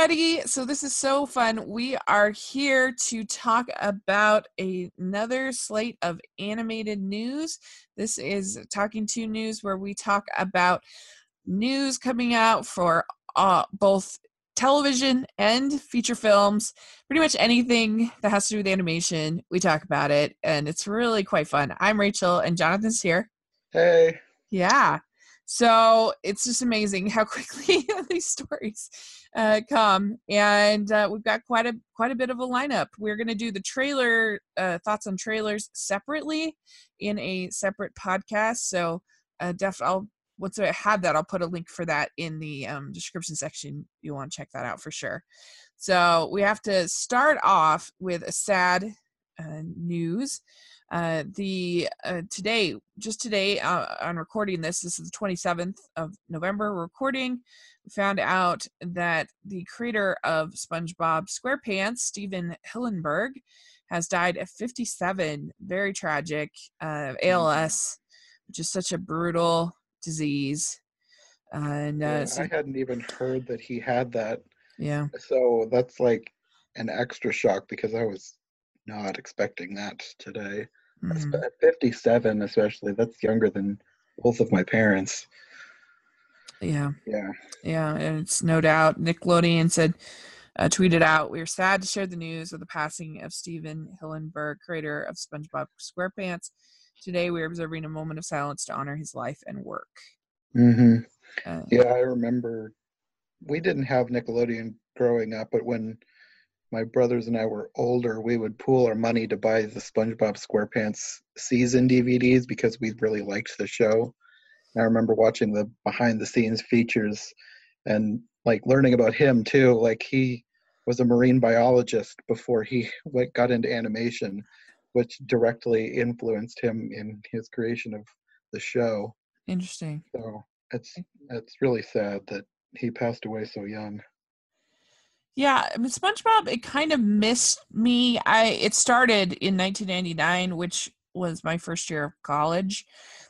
everybody. So, this is so fun. We are here to talk about a, another slate of animated news. This is Talking to News, where we talk about news coming out for uh, both television and feature films. Pretty much anything that has to do with animation, we talk about it, and it's really quite fun. I'm Rachel, and Jonathan's here. Hey. Yeah. So it's just amazing how quickly these stories uh, come, and uh, we've got quite a quite a bit of a lineup. We're going to do the trailer uh, thoughts on trailers separately in a separate podcast. So uh, def I'll once I have that, I'll put a link for that in the um, description section. You want to check that out for sure. So we have to start off with a sad uh, news. Uh, the uh, today, just today, uh, on recording this, this is the 27th of November. recording. We found out that the creator of SpongeBob SquarePants, Stephen Hillenburg, has died at 57. Very tragic. Uh, ALS, which is such a brutal disease. and uh, yeah, so, I hadn't even heard that he had that. Yeah. So that's like an extra shock because I was not expecting that today. Mm-hmm. At 57, especially, that's younger than both of my parents. Yeah. Yeah. Yeah. And it's no doubt. Nickelodeon said, uh, tweeted out, We are sad to share the news of the passing of Stephen Hillenburg, creator of SpongeBob SquarePants. Today, we are observing a moment of silence to honor his life and work. Mm-hmm. Uh, yeah, I remember we didn't have Nickelodeon growing up, but when my brothers and I were older, we would pool our money to buy the SpongeBob SquarePants season DVDs because we really liked the show. And I remember watching the behind the scenes features and like learning about him too. Like he was a marine biologist before he got into animation, which directly influenced him in his creation of the show. Interesting. So it's it's really sad that he passed away so young. Yeah, I mean, SpongeBob, it kind of missed me. I it started in 1999, which was my first year of college.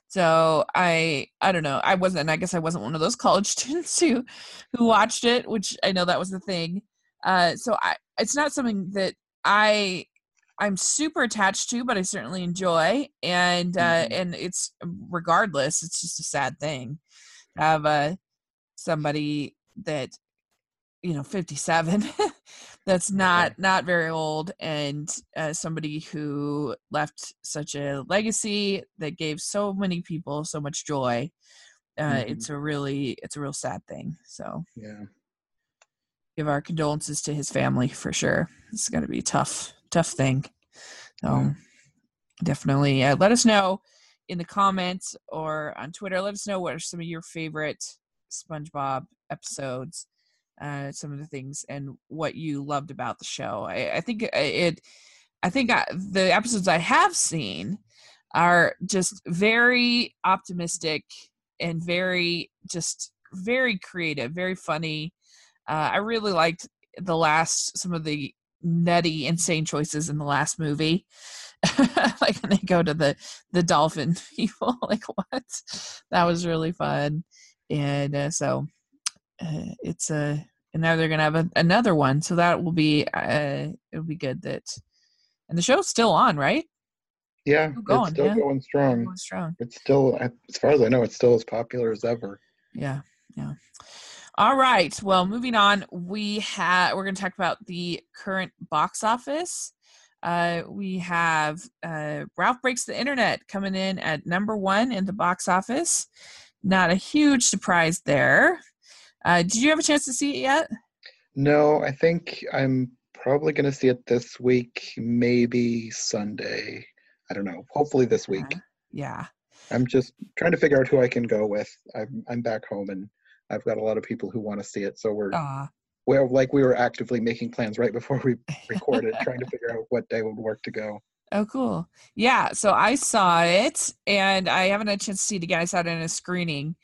So I I don't know. I wasn't. I guess I wasn't one of those college students who who watched it, which I know that was the thing. Uh, so I it's not something that I I'm super attached to, but I certainly enjoy. And uh, mm-hmm. and it's regardless, it's just a sad thing to have uh, somebody that you know 57 that's not not very old and uh, somebody who left such a legacy that gave so many people so much joy uh, mm-hmm. it's a really it's a real sad thing so yeah. Give our condolences to his family for sure. It's going to be a tough tough thing. So yeah. definitely uh, let us know in the comments or on twitter. Let us know what are some of your favorite spongebob episodes uh, some of the things and what you loved about the show. I, I think it, I think I, the episodes I have seen are just very optimistic and very just very creative, very funny. Uh, I really liked the last some of the nutty, insane choices in the last movie. like when they go to the the dolphin people, like what? That was really fun, and uh, so uh, it's a and now they're gonna have a, another one so that will be uh it'll be good that and the show's still on right yeah still going, it's still yeah. going strong going strong it's still as far as i know it's still as popular as ever yeah yeah all right well moving on we have we're going to talk about the current box office uh, we have uh, Ralph Breaks the Internet coming in at number one in the box office. Not a huge surprise there. Uh, did you have a chance to see it yet? No, I think I'm probably going to see it this week, maybe Sunday. I don't know. Hopefully this week. Uh, yeah. I'm just trying to figure out who I can go with. I'm I'm back home and I've got a lot of people who want to see it, so we're uh, well, like we were actively making plans right before we recorded, trying to figure out what day would work to go. Oh, cool. Yeah. So I saw it, and I haven't had a chance to see it again. I saw it in a screening.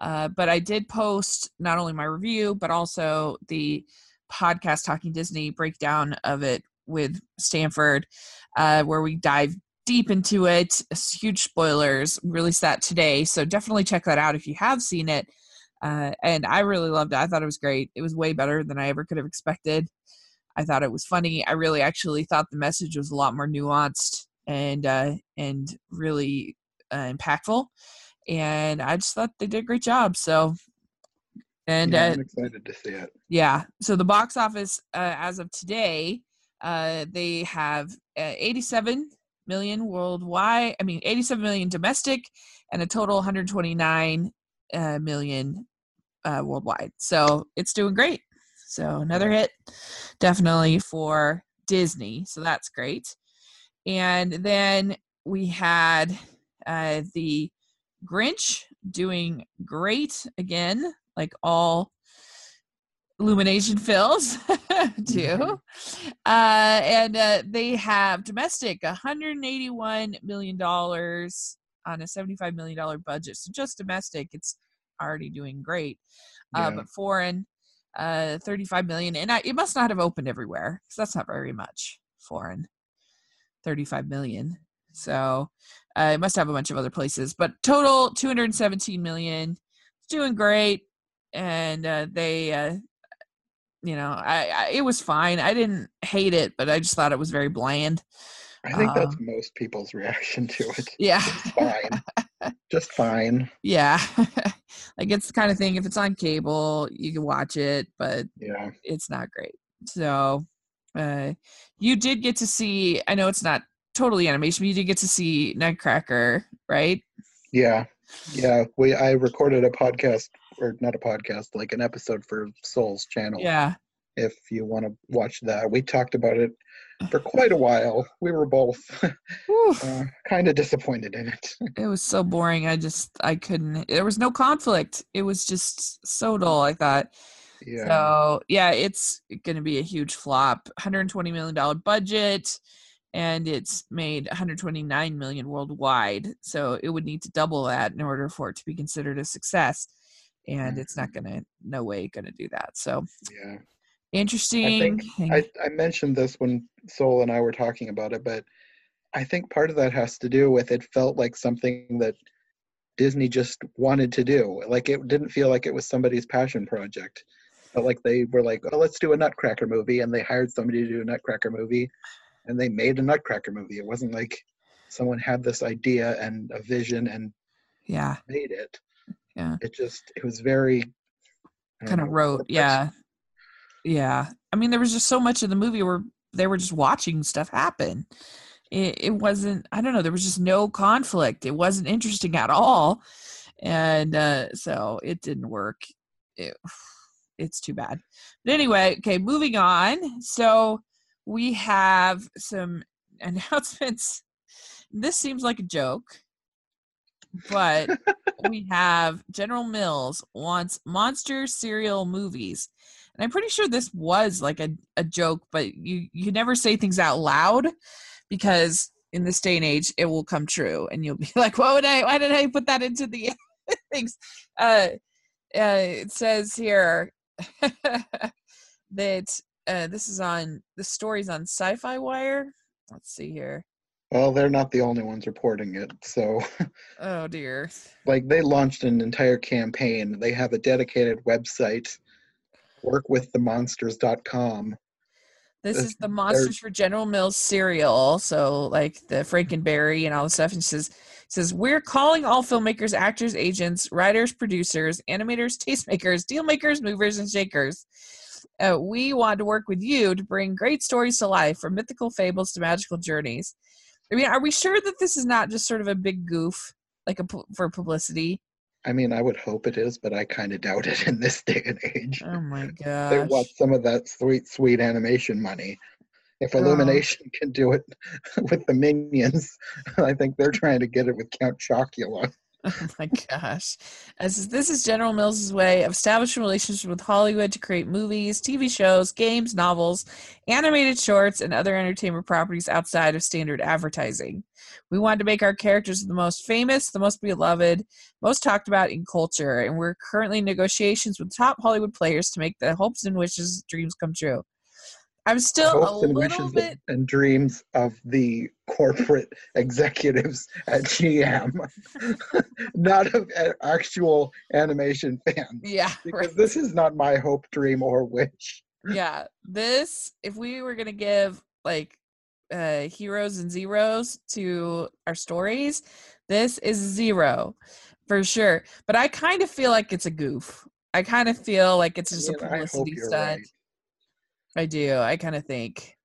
Uh, but I did post not only my review, but also the podcast Talking Disney breakdown of it with Stanford, uh, where we dive deep into it. Huge spoilers. Released that today. So definitely check that out if you have seen it. Uh, and I really loved it. I thought it was great. It was way better than I ever could have expected. I thought it was funny. I really actually thought the message was a lot more nuanced and uh, and really uh, impactful. And I just thought they did a great job. So, and yeah, uh, I'm excited to see it. Yeah. So the box office uh, as of today, uh, they have uh, 87 million worldwide. I mean, 87 million domestic, and a total 129 uh, million uh, worldwide. So it's doing great. So another hit, definitely for Disney. So that's great. And then we had uh, the Grinch doing great again, like all Illumination films do. Mm-hmm. Uh, and uh, they have domestic $181 million on a $75 million budget. So just domestic, it's already doing great. Uh, But foreign, uh, 35 million. And I, it must not have opened everywhere because that's not very much foreign. 35 million. So uh, it must have a bunch of other places. But total 217 million. It's doing great. And uh, they, uh, you know, I, I, it was fine. I didn't hate it, but I just thought it was very bland. I think that's um, most people's reaction to it. Yeah. Just fine. just fine. Yeah. like it's the kind of thing if it's on cable, you can watch it, but yeah, it's not great. So uh you did get to see I know it's not totally animation, but you did get to see Nutcracker, right? Yeah. Yeah. We I recorded a podcast or not a podcast, like an episode for Soul's channel. Yeah. If you want to watch that, we talked about it for quite a while. We were both uh, kind of disappointed in it. it was so boring. I just I couldn't. There was no conflict. It was just so dull. I thought. Yeah. So yeah, it's going to be a huge flop. 120 million dollar budget, and it's made 129 million worldwide. So it would need to double that in order for it to be considered a success. And mm-hmm. it's not going to, no way, to do that. So yeah, interesting. I, think I, I mentioned this when Soul and I were talking about it, but I think part of that has to do with it felt like something that Disney just wanted to do. Like it didn't feel like it was somebody's passion project. But like they were like, oh, let's do a Nutcracker movie, and they hired somebody to do a Nutcracker movie, and they made a Nutcracker movie. It wasn't like someone had this idea and a vision and yeah made it. Yeah, it just it was very kind of rote. Yeah, yeah. I mean, there was just so much of the movie where they were just watching stuff happen. It, it wasn't. I don't know. There was just no conflict. It wasn't interesting at all, and uh, so it didn't work. It, it's too bad. But anyway, okay, moving on. So we have some announcements. This seems like a joke, but we have General Mills wants monster cereal movies and I'm pretty sure this was like a, a joke, but you you never say things out loud because in this day and age it will come true and you'll be like, What would I why did I put that into the things? Uh, uh it says here that uh, this is on the stories on sci-fi wire let's see here well they're not the only ones reporting it so oh dear like they launched an entire campaign they have a dedicated website workwiththemonsters.com. This is the Monsters for General Mills cereal. So like the Frankenberry and all the stuff. And says says we're calling all filmmakers, actors, agents, writers, producers, animators, tastemakers, deal makers, movers, and shakers. Uh, we want to work with you to bring great stories to life, from mythical fables to magical journeys. I mean, are we sure that this is not just sort of a big goof, like a for publicity? I mean, I would hope it is, but I kind of doubt it in this day and age. Oh my god! They want some of that sweet, sweet animation money. If Illumination can do it with the minions, I think they're trying to get it with Count Chocula. Oh my gosh. As this is General Mills' way of establishing relationships with Hollywood to create movies, TV shows, games, novels, animated shorts, and other entertainment properties outside of standard advertising. We wanted to make our characters the most famous, the most beloved, most talked about in culture, and we're currently in negotiations with top Hollywood players to make the hopes and wishes dreams come true. I'm still a and little bit and dreams of the corporate executives at GM, not of actual animation fans. Yeah, because right. this is not my hope, dream, or wish. Yeah, this if we were gonna give like uh heroes and zeros to our stories, this is zero for sure. But I kind of feel like it's a goof. I kind of feel like it's just a publicity stunt. Right. I do. I kind of think.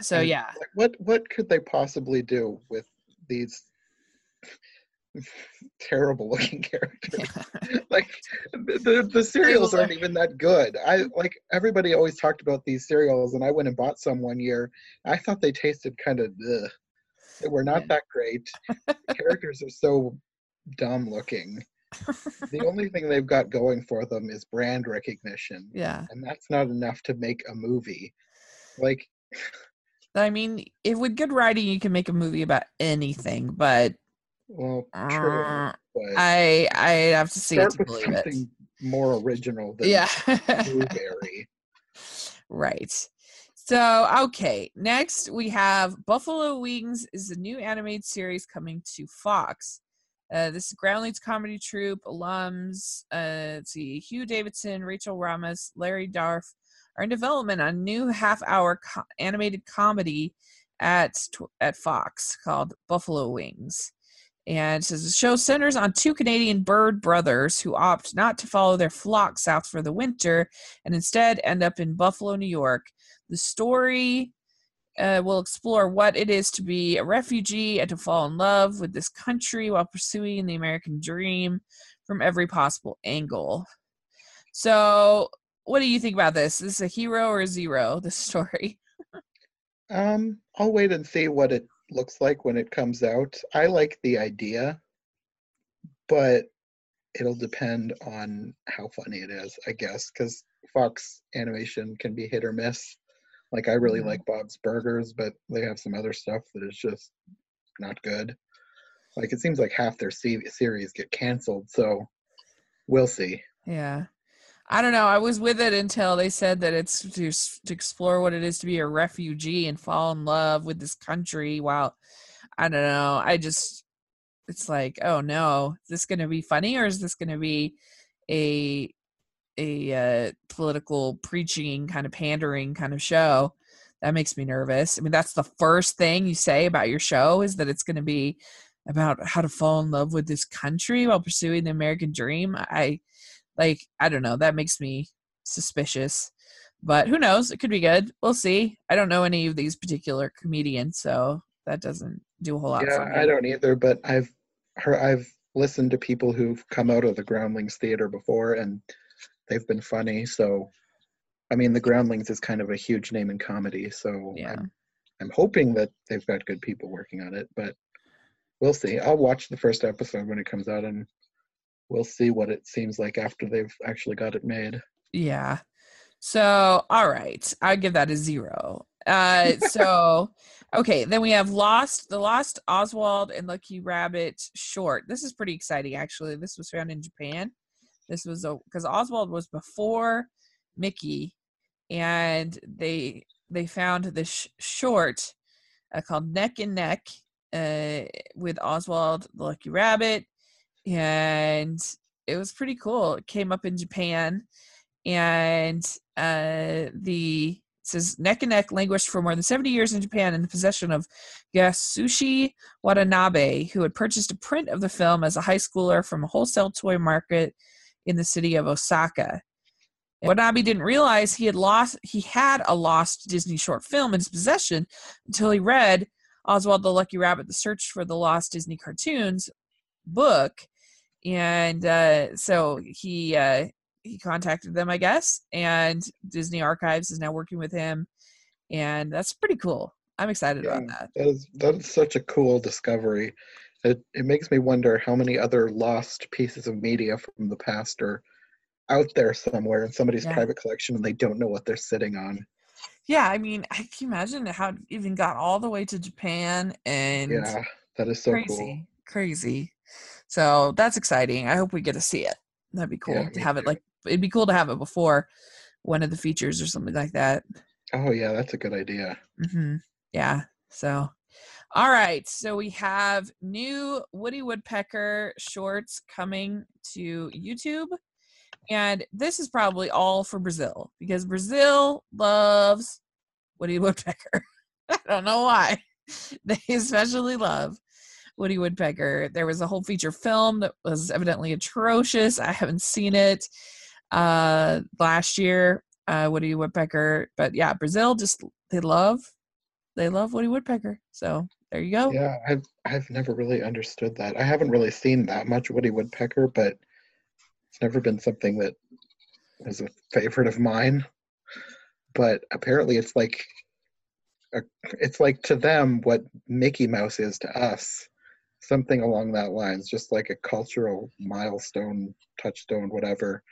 So and yeah. What what could they possibly do with these terrible looking characters? Yeah. like the the cereals aren't even that good. I like everybody always talked about these cereals, and I went and bought some one year. I thought they tasted kind of. They were not yeah. that great. the characters are so dumb looking the only thing they've got going for them is brand recognition. Yeah. And that's not enough to make a movie. Like I mean, if with good writing you can make a movie about anything, but well, true. Uh, but I I have to see it to believe something it. more original than yeah. Blueberry. right. So, okay, next we have Buffalo Wings is a new animated series coming to Fox. Uh, this is Groundlings comedy troupe alums. Uh, let's see, Hugh Davidson, Rachel Ramras, Larry Dorf are in development on new half-hour co- animated comedy at at Fox called Buffalo Wings. And says the show centers on two Canadian bird brothers who opt not to follow their flock south for the winter and instead end up in Buffalo, New York. The story uh, will explore what it is to be a refugee and to fall in love with this country while pursuing the American dream from every possible angle. So, what do you think about this? Is this a hero or a zero? This story. um, I'll wait and see what it looks like when it comes out. I like the idea, but it'll depend on how funny it is, I guess, because Fox animation can be hit or miss. Like I really mm-hmm. like Bob's Burgers, but they have some other stuff that is just not good. Like it seems like half their series get canceled, so we'll see. Yeah. I don't know. I was with it until they said that it's to, to explore what it is to be a refugee and fall in love with this country. While I don't know, I just it's like, oh no, is this going to be funny or is this going to be a a uh, political preaching kind of pandering kind of show that makes me nervous. I mean that's the first thing you say about your show is that it's going to be about how to fall in love with this country while pursuing the american dream. I like i don't know that makes me suspicious. But who knows? It could be good. We'll see. I don't know any of these particular comedians so that doesn't do a whole lot yeah i don't either but i've heard i've listened to people who've come out of the groundlings theater before and they've been funny. So, I mean, the Groundlings is kind of a huge name in comedy. So yeah. I'm, I'm hoping that they've got good people working on it, but we'll see. I'll watch the first episode when it comes out and we'll see what it seems like after they've actually got it made. Yeah. So, all right. I give that a zero. Uh, so, okay. Then we have Lost, the Lost Oswald and Lucky Rabbit short. This is pretty exciting, actually. This was found in Japan. This was a because Oswald was before Mickey, and they they found this short uh, called Neck and Neck uh, with Oswald the Lucky Rabbit, and it was pretty cool. It came up in Japan, and uh, the says neck and neck languished for more than 70 years in Japan in the possession of Yasushi Watanabe, who had purchased a print of the film as a high schooler from a wholesale toy market in the city of Osaka. Watanabe didn't realize he had lost he had a lost Disney short film in his possession until he read Oswald the Lucky Rabbit: The Search for the Lost Disney Cartoons book, and uh, so he uh, he contacted them, I guess, and Disney Archives is now working with him, and that's pretty cool. I'm excited yeah, about that. That is that is such a cool discovery. It it makes me wonder how many other lost pieces of media from the past are out there somewhere in somebody's yeah. private collection and they don't know what they're sitting on. Yeah, I mean, I can imagine how it even got all the way to Japan and Yeah, that is so crazy, cool. Crazy. So that's exciting. I hope we get to see it. That'd be cool yeah, to have too. it like it'd be cool to have it before one of the features or something like that. Oh yeah, that's a good idea. Mm-hmm. Yeah. So, all right. So we have new Woody Woodpecker shorts coming to YouTube. And this is probably all for Brazil because Brazil loves Woody Woodpecker. I don't know why. They especially love Woody Woodpecker. There was a whole feature film that was evidently atrocious. I haven't seen it uh last year, uh Woody Woodpecker. But yeah, Brazil just they love they love Woody Woodpecker. So there you go. Yeah, I've I've never really understood that. I haven't really seen that much Woody Woodpecker, but it's never been something that is a favorite of mine. But apparently, it's like a, it's like to them what Mickey Mouse is to us, something along that lines, just like a cultural milestone, touchstone, whatever.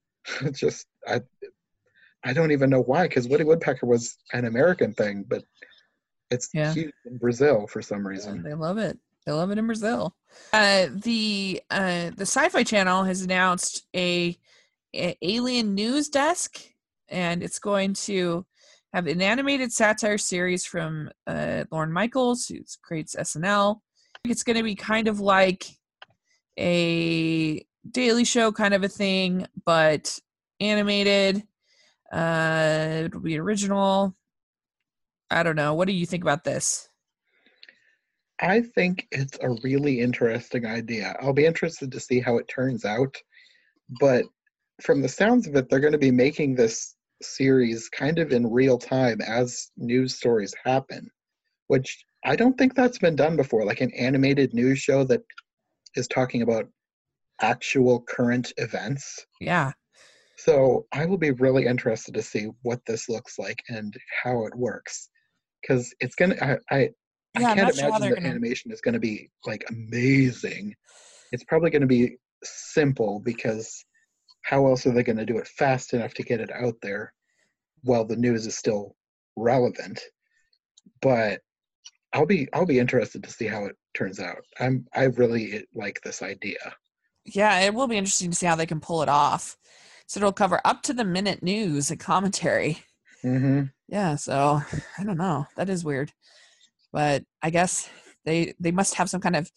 just I I don't even know why, because Woody Woodpecker was an American thing, but it's yeah. huge in Brazil for some reason. They love it. They love it in Brazil. Uh, the uh, the Sci-Fi Channel has announced a, a, alien news desk, and it's going to have an animated satire series from uh, Lorne Michaels, who creates SNL. It's going to be kind of like a Daily Show kind of a thing, but animated. Uh, it'll be original. I don't know. What do you think about this? I think it's a really interesting idea. I'll be interested to see how it turns out. But from the sounds of it, they're going to be making this series kind of in real time as news stories happen, which I don't think that's been done before. Like an animated news show that is talking about actual current events. Yeah. So I will be really interested to see what this looks like and how it works because it's gonna. I I, yeah, I can't imagine sure the gonna... animation is gonna be like amazing. It's probably gonna be simple because how else are they gonna do it fast enough to get it out there while the news is still relevant? But I'll be I'll be interested to see how it turns out. I'm I really like this idea. Yeah, it will be interesting to see how they can pull it off. So it'll cover up to the minute news and commentary. Mm-hmm. Yeah, so I don't know. That is weird, but I guess they they must have some kind of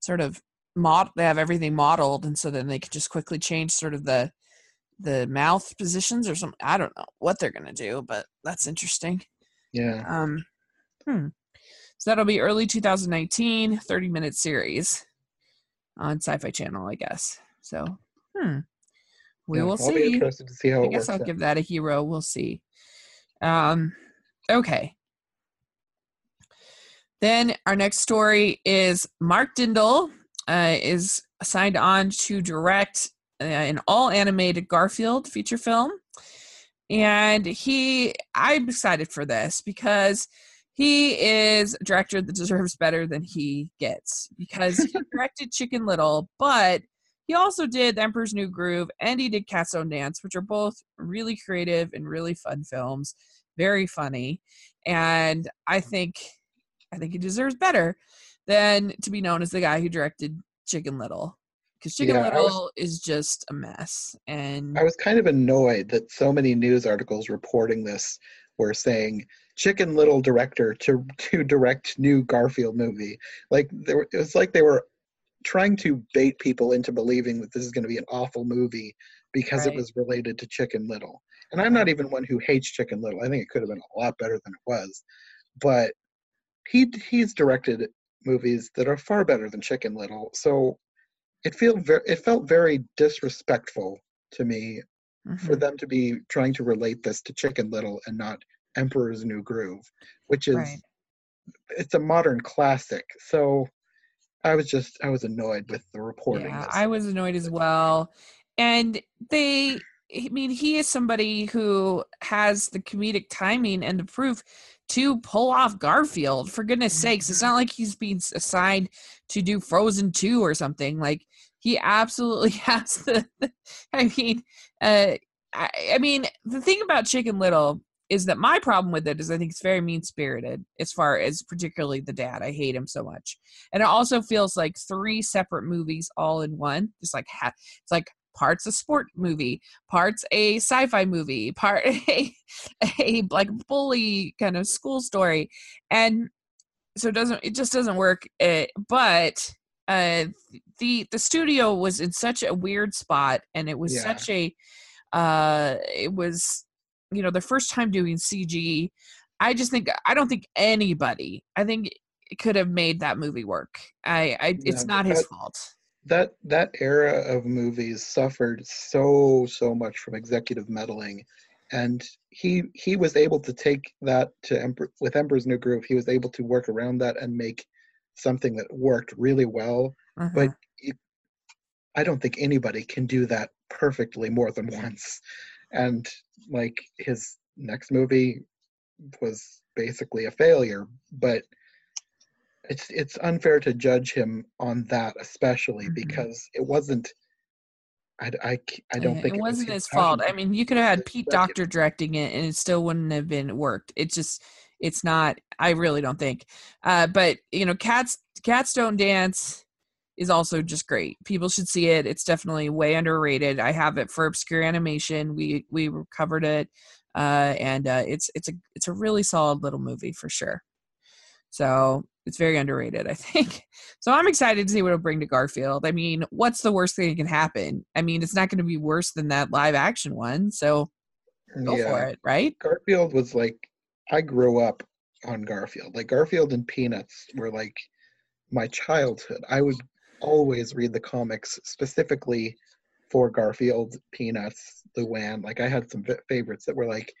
sort of mod. They have everything modeled, and so then they can just quickly change sort of the the mouth positions or something. I don't know what they're gonna do, but that's interesting. Yeah. Um. Hmm. So that'll be early 2019, 30 minute series on Sci-Fi Channel, I guess. So, hmm. We yeah, will I'll see. Be interested to see how I guess I'll out. give that a hero. We'll see. Um, okay. Then our next story is Mark Dindal uh, is signed on to direct uh, an all animated Garfield feature film. And he, I'm excited for this because he is a director that deserves better than he gets because he directed Chicken Little, but he also did The Emperor's New Groove and he did Cats Don't Dance, which are both really creative and really fun films, very funny. And I think I think he deserves better than to be known as the guy who directed Chicken Little. Because Chicken yeah, Little was, is just a mess. And I was kind of annoyed that so many news articles reporting this were saying Chicken Little director to to direct new Garfield movie. Like there, it was like they were trying to bait people into believing that this is going to be an awful movie because right. it was related to Chicken Little. And I'm not even one who hates Chicken Little. I think it could have been a lot better than it was. But he he's directed movies that are far better than Chicken Little. So it felt very it felt very disrespectful to me mm-hmm. for them to be trying to relate this to Chicken Little and not Emperor's New Groove, which is right. it's a modern classic. So I was just I was annoyed with the reporting. Yeah, I was annoyed as well. And they I mean, he is somebody who has the comedic timing and the proof to pull off Garfield. For goodness sakes, it's not like he's being assigned to do Frozen 2 or something. Like he absolutely has the I mean, uh I, I mean, the thing about Chicken Little is that my problem with it is I think it's very mean spirited as far as particularly the dad. I hate him so much, and it also feels like three separate movies all in one. Just like ha- it's like parts a sport movie, parts a sci-fi movie, part a, a like bully kind of school story, and so it doesn't it just doesn't work. Uh, but uh, the the studio was in such a weird spot, and it was yeah. such a uh, it was you know the first time doing CG. I just think I don't think anybody. I think could have made that movie work. I, I it's not his fault. That that era of movies suffered so so much from executive meddling, and he he was able to take that to Emperor, with Emperor's New Groove. He was able to work around that and make something that worked really well. Uh-huh. But it, I don't think anybody can do that perfectly more than once. And like his next movie was basically a failure, but it's it's unfair to judge him on that especially mm-hmm. because it wasn't I, I, I don't think it, it wasn't was his fault. I mean, you could have had Pete Docter directing it, and it still wouldn't have been worked. It's just, it's not. I really don't think. Uh, but you know, cats, cats don't dance is also just great. People should see it. It's definitely way underrated. I have it for obscure animation. We we covered it, uh, and uh, it's it's a it's a really solid little movie for sure. So it's very underrated, I think. So I'm excited to see what it'll bring to Garfield. I mean, what's the worst thing that can happen? I mean, it's not going to be worse than that live action one. So go yeah. for it, right? Garfield was like, I grew up on Garfield. Like Garfield and Peanuts were like my childhood. I would always read the comics specifically for Garfield, Peanuts, Luann. Like I had some favorites that were like,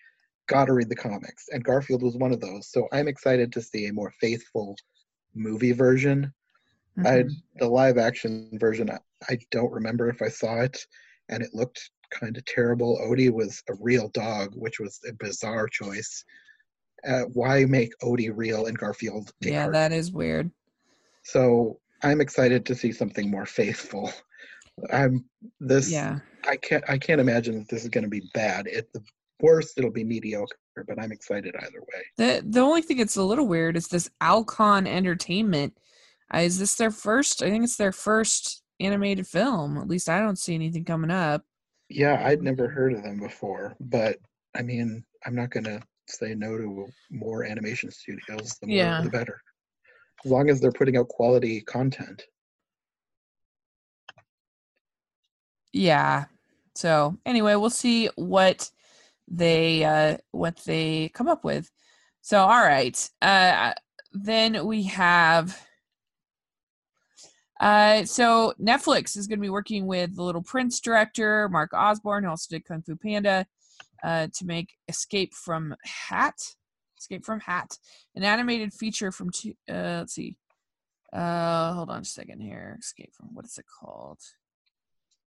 gotta read the comics, and Garfield was one of those. So I'm excited to see a more faithful movie version. Mm-hmm. I the live action version. I, I don't remember if I saw it, and it looked kind of terrible. Odie was a real dog, which was a bizarre choice. Uh, why make Odie real and Garfield? Yeah, that is weird. So I'm excited to see something more faithful. I'm this. Yeah. I can't. I can't imagine that this is going to be bad. At the worst, it'll be mediocre. But I'm excited either way. The the only thing that's a little weird is this Alcon Entertainment. Uh, is this their first? I think it's their first animated film. At least I don't see anything coming up. Yeah, I'd never heard of them before, but I mean, I'm not going to say no to more animation studios. The more, yeah. the better as long as they're putting out quality content. Yeah. So anyway, we'll see what they uh what they come up with. So all right. Uh then we have uh, so Netflix is going to be working with the Little Prince director Mark Osborne, who also did Kung Fu Panda, uh, to make Escape from Hat. Escape from Hat, an animated feature from two. Uh, let's see. Uh, hold on a second here. Escape from what is it called?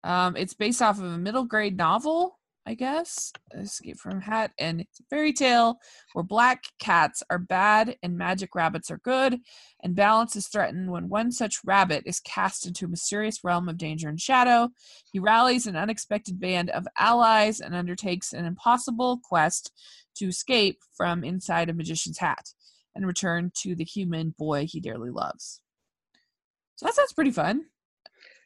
Um, it's based off of a middle grade novel I guess. Escape from Hat, and fairy tale where black cats are bad and magic rabbits are good, and balance is threatened when one such rabbit is cast into a mysterious realm of danger and shadow. He rallies an unexpected band of allies and undertakes an impossible quest to escape from inside a magician's hat and return to the human boy he dearly loves. So that sounds pretty fun.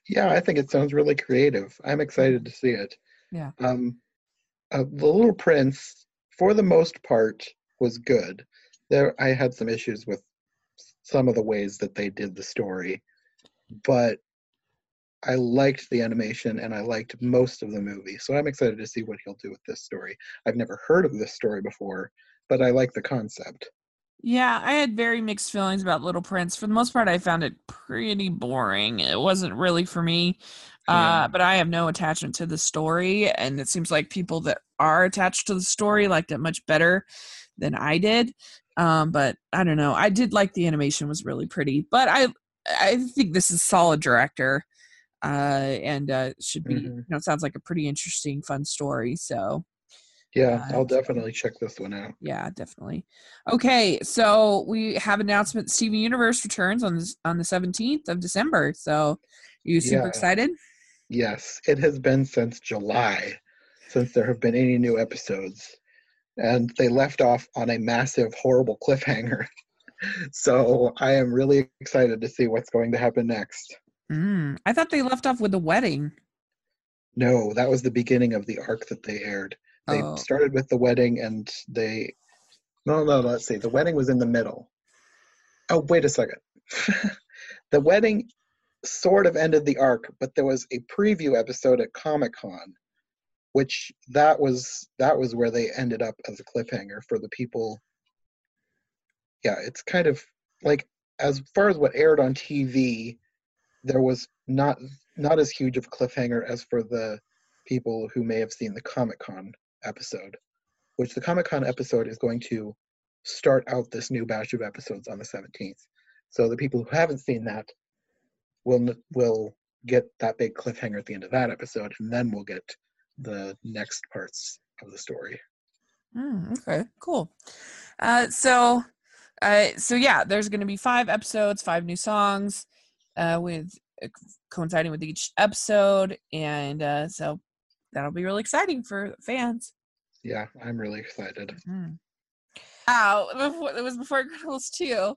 Yeah, I think it sounds really creative. I'm excited to see it. Yeah. Um, uh, the Little Prince, for the most part, was good. There, I had some issues with some of the ways that they did the story, but I liked the animation and I liked most of the movie. So I'm excited to see what he'll do with this story. I've never heard of this story before, but I like the concept. Yeah, I had very mixed feelings about Little Prince. For the most part, I found it pretty boring. It wasn't really for me. Uh, but I have no attachment to the story, and it seems like people that are attached to the story liked it much better than I did. Um, but I don't know. I did like the animation was really pretty, but I I think this is solid director, uh, and uh, should be. Mm-hmm. You know, sounds like a pretty interesting, fun story. So yeah, uh, I'll definitely check this one out. Yeah, definitely. Okay, so we have announcement Steven Universe returns on this, on the 17th of December. So you super yeah. excited? Yes, it has been since July since there have been any new episodes. And they left off on a massive, horrible cliffhanger. so I am really excited to see what's going to happen next. Mm, I thought they left off with the wedding. No, that was the beginning of the arc that they aired. They oh. started with the wedding and they no no let's see. The wedding was in the middle. Oh wait a second. the wedding sort of ended the arc, but there was a preview episode at Comic Con, which that was that was where they ended up as a cliffhanger for the people. Yeah, it's kind of like as far as what aired on TV, there was not not as huge of a cliffhanger as for the people who may have seen the Comic Con episode, which the Comic Con episode is going to start out this new batch of episodes on the 17th. So the people who haven't seen that will will get that big cliffhanger at the end of that episode, and then we'll get the next parts of the story. Mm, okay, cool. Uh, so, uh, so yeah, there's going to be five episodes, five new songs, uh, with uh, coinciding with each episode, and uh, so that'll be really exciting for fans. Yeah, I'm really excited. Mm. Wow, it was before Girls 2.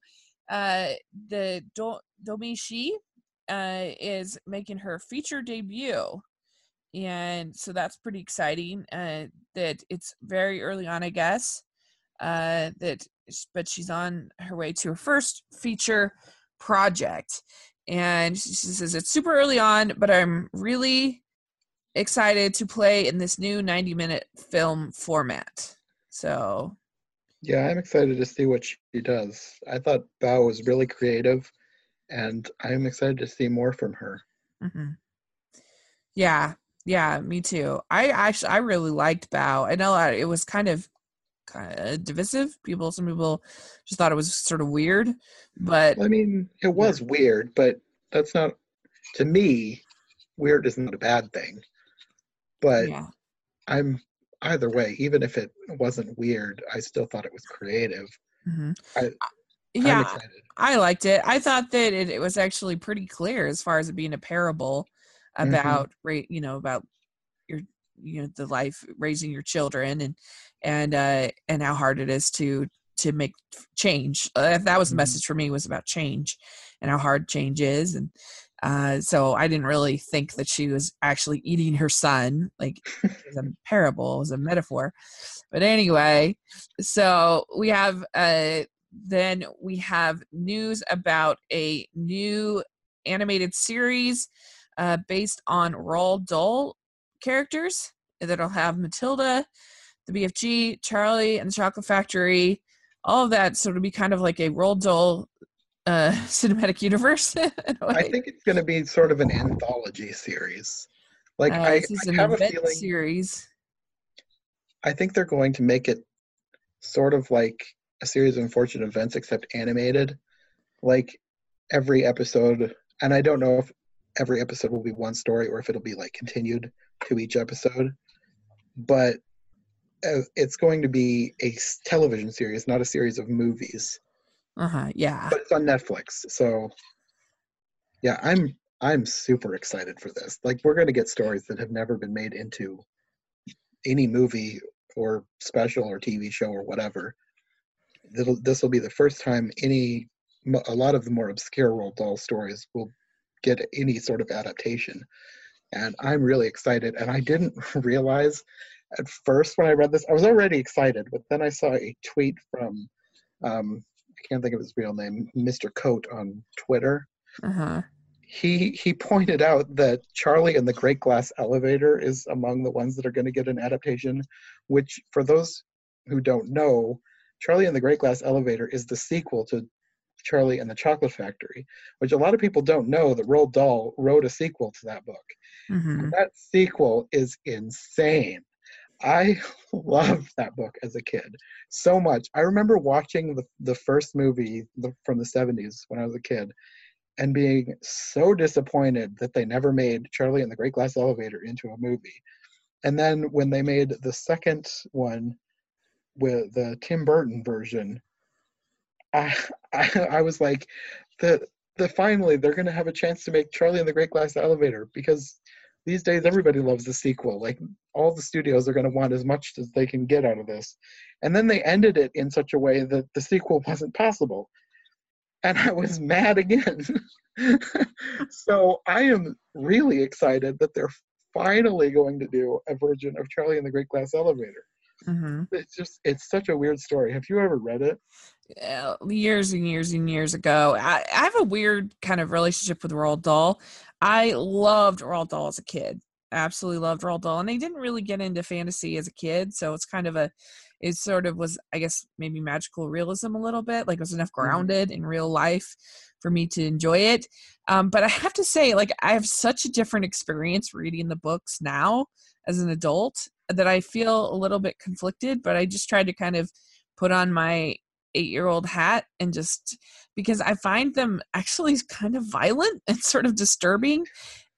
Uh, the Do- Domee Shi uh, is making her feature debut. And so that's pretty exciting. Uh, that it's very early on, I guess. Uh, that, but she's on her way to her first feature project. And she says it's super early on, but I'm really excited to play in this new 90 minute film format. So, yeah, I'm excited to see what she does. I thought Bao was really creative and I'm excited to see more from her. Mm-hmm. Yeah, yeah, me too. I actually I really liked Bao. I know it was kind of kind of divisive. People, some people just thought it was sort of weird, but I mean, it was yeah. weird, but that's not to me. Weird is not a bad thing, but yeah. I'm either way. Even if it wasn't weird, I still thought it was creative. Mm-hmm. I, yeah i liked it i thought that it, it, was actually pretty clear as far as it being a parable mm-hmm. about mm-hmm. you know about your you know the life raising your children and and uh and how hard it is to to make change uh, that was the mm-hmm. message for me was about change and how hard change is and uh so i didn't really think that she was actually eating her son like it was a parable it was a metaphor but anyway so we have uh then we have news about a new animated series uh, based on Roald Dahl characters that'll have Matilda, the BFG, Charlie and the Chocolate Factory, all of that. So it'll be kind of like a Roald Dahl uh, cinematic universe. I think it's going to be sort of an anthology series. Like uh, I, I have a feeling series. I think they're going to make it sort of like a series of unfortunate events except animated like every episode and i don't know if every episode will be one story or if it'll be like continued to each episode but uh, it's going to be a television series not a series of movies uh-huh yeah. But it's on netflix so yeah i'm i'm super excited for this. Like we're going to get stories that have never been made into any movie or special or tv show or whatever. This will be the first time any a lot of the more obscure Roald Dahl stories will get any sort of adaptation, and I'm really excited. And I didn't realize at first when I read this, I was already excited, but then I saw a tweet from um, I can't think of his real name, Mr. Coat on Twitter. Uh-huh. He he pointed out that Charlie and the Great Glass Elevator is among the ones that are going to get an adaptation, which for those who don't know, Charlie and the Great Glass Elevator is the sequel to Charlie and the Chocolate Factory, which a lot of people don't know that Roald Dahl wrote a sequel to that book. Mm-hmm. That sequel is insane. I loved that book as a kid so much. I remember watching the, the first movie from the 70s when I was a kid and being so disappointed that they never made Charlie and the Great Glass Elevator into a movie. And then when they made the second one, with the Tim Burton version, I, I, I was like, the the finally they're gonna have a chance to make Charlie and the Great Glass Elevator because these days everybody loves the sequel. Like all the studios are gonna want as much as they can get out of this, and then they ended it in such a way that the sequel wasn't possible, and I was mad again. so I am really excited that they're finally going to do a version of Charlie and the Great Glass Elevator. Mm-hmm. It's just it's such a weird story. Have you ever read it? Uh, years and years and years ago. I, I have a weird kind of relationship with Roald Dahl. I loved Roald Dahl as a kid. Absolutely loved Roald Dahl, and I didn't really get into fantasy as a kid, so it's kind of a it sort of was i guess maybe magical realism a little bit like it was enough Mm-hmm. grounded in real life for me to enjoy it um, but i have to say like i have such a different experience reading the books now as an adult that i feel a little bit conflicted but i just tried to kind of put on my eight year old hat and just because i find them actually kind of violent and sort of disturbing.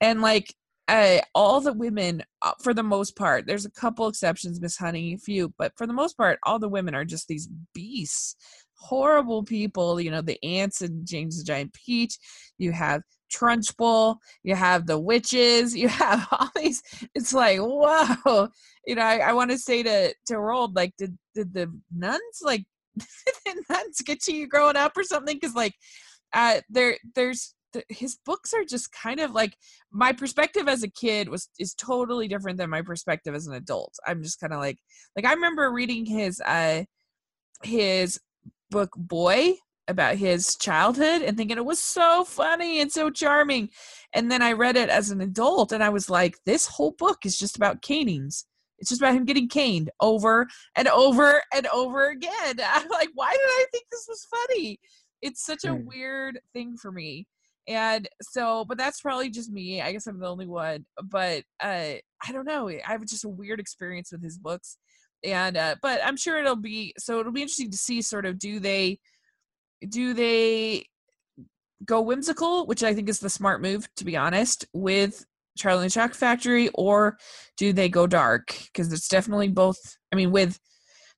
And like uh, all the women uh, for the most part there's a couple exceptions miss honey a few but for the most part all the women are just these beasts horrible people you know the aunts and james the giant peach. You have trunchbull you have the witches you have all these it's like whoa. You know i, I want to say to to Roald, like did did the nuns like nuns get to you growing up or something because like uh there there's th- his books are just kind of like my perspective as a kid was is totally different than my perspective as an adult. I'm just kind of like like i remember reading his uh his book boy about his childhood and thinking it was so funny and so charming. And then i read it as an adult and i was like this whole book is just about canings it's just about him getting caned over and over and over again. I'm like why did i think this was funny? It's such a Hmm. weird thing for me. And so but that's probably just me. I guess i'm the only one. But uh i don't know. I have just a weird experience with his books. And uh but i'm sure it'll be so it'll be interesting to see sort of do they do they go whimsical which i think is the smart move to be honest with charlie and the chocolate factory or do they go dark because it's definitely both i mean with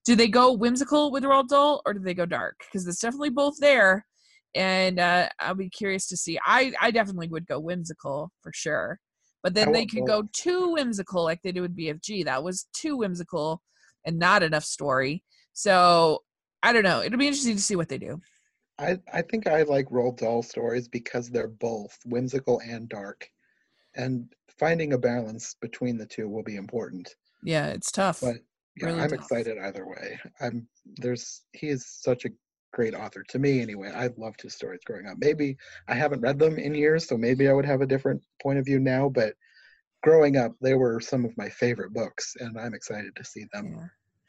do they go whimsical with Roald Dahl or do they go dark? Because it's definitely both there, and uh, I'll be curious to see. I I definitely would go whimsical for sure, but then they could go too whimsical like they did with BFG. That was too whimsical and not enough story. So I don't know. It'll be interesting to see what they do. I, I think I like Roald Dahl stories because they're both whimsical and dark. And finding a balance between the two will be important. Yeah, it's tough. But yeah, Really I'm tough. excited either way. I'm there's he is such a great author to me anyway. I loved his stories growing up. Maybe I haven't read them in years, so maybe I would have a different point of view now, but growing up they were some of my favorite books and I'm excited to see them yeah.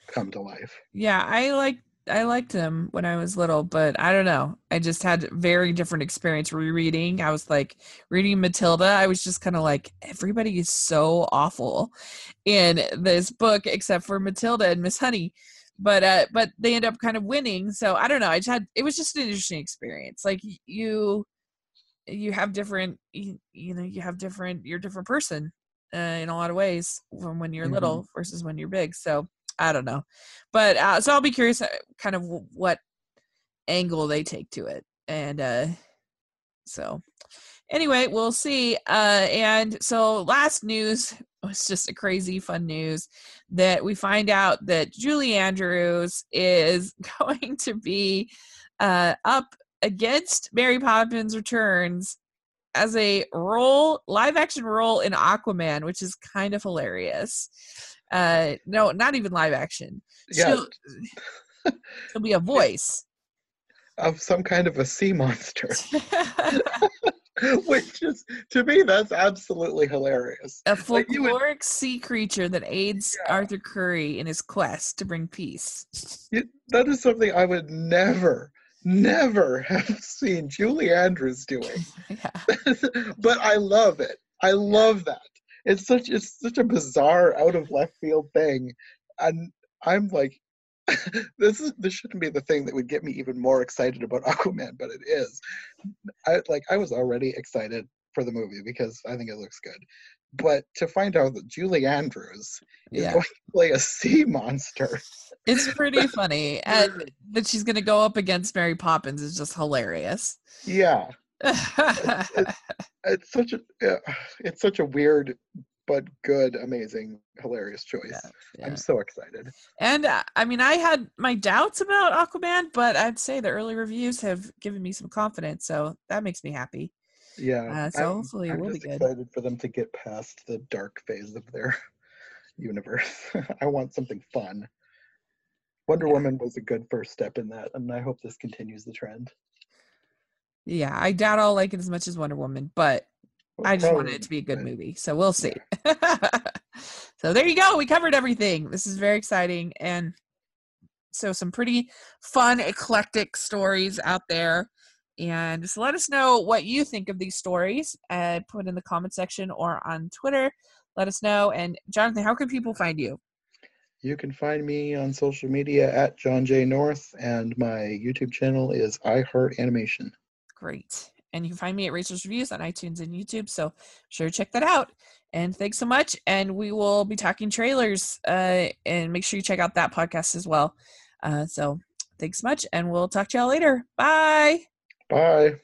come to life. Yeah, I like I liked them when I was little, but I don't know. I just had very different experience rereading. I was like reading Matilda. I was just kind of like everybody is so awful in this book except for Matilda and Miss Honey. But uh but they end up kind of winning. So I don't know. I just had it was just an interesting experience. Like you you have different you, you know, you have different you're a different person uh, in a lot of ways from when you're Mhm. little versus when you're big. So I don't know, but uh, so I'll be curious, uh, kind of what angle they take to it, and uh, so anyway, we'll see. Uh, and so last news was just a crazy fun news that we find out that Julie Andrews is going to be uh, up against Mary Poppins Returns as a role, live action role in Aquaman, which is kind of hilarious. Uh, no, not even live action. Yeah, She'll, she'll be a voice. of some kind of a sea monster. Which is to me that's absolutely hilarious. a Like, would- sea creature that aids Yeah. Arthur Curry in his quest to bring peace. You- That is something I would never, never have seen Julie Andrews doing. yeah. but I love it. I love that. It's such it's such a bizarre, out of left field thing, and I'm like, this is this shouldn't be the thing that would get me even more excited about Aquaman, but it is. I like I was already excited for the movie because I think it looks good, but to find out that Julie Andrews is Yeah. going to play a sea monster, It's pretty funny. And that she's going to go up against Mary Poppins is just hilarious. yeah, it's such a yeah, it's such a weird but good, amazing, hilarious choice. Yeah, yeah. I'm so excited. And uh, I mean, I had my doubts about Aquaman, but I'd say the early reviews have given me some confidence, so that makes me happy. Yeah. Uh, so I'm, hopefully it I'm will be good. excited for them to get past the dark phase of their universe. I want something fun. Wonder yeah. Woman was a good first step in that, and I hope this continues the trend. Yeah, I doubt I'll like it as much as Wonder Woman, but I just wanted it to be a good movie. So we'll see. So there you go. We covered everything. This is very exciting. And so some pretty fun, eclectic stories out there. And just let us know what you think of these stories. Uh, put in the comment section or on Twitter. Let us know. And Jonathan, how can people find you? You can find me on social media at John J North, and my YouTube channel is iHeart Animation. Great. And you can find me at Rachel's Reviews on iTunes and YouTube. So sure check that out. And thanks so much. And we will be talking trailers. Uh, and make sure you check out that podcast as well. Uh, so thanks so much. And we'll talk to y'all later. Bye. Bye.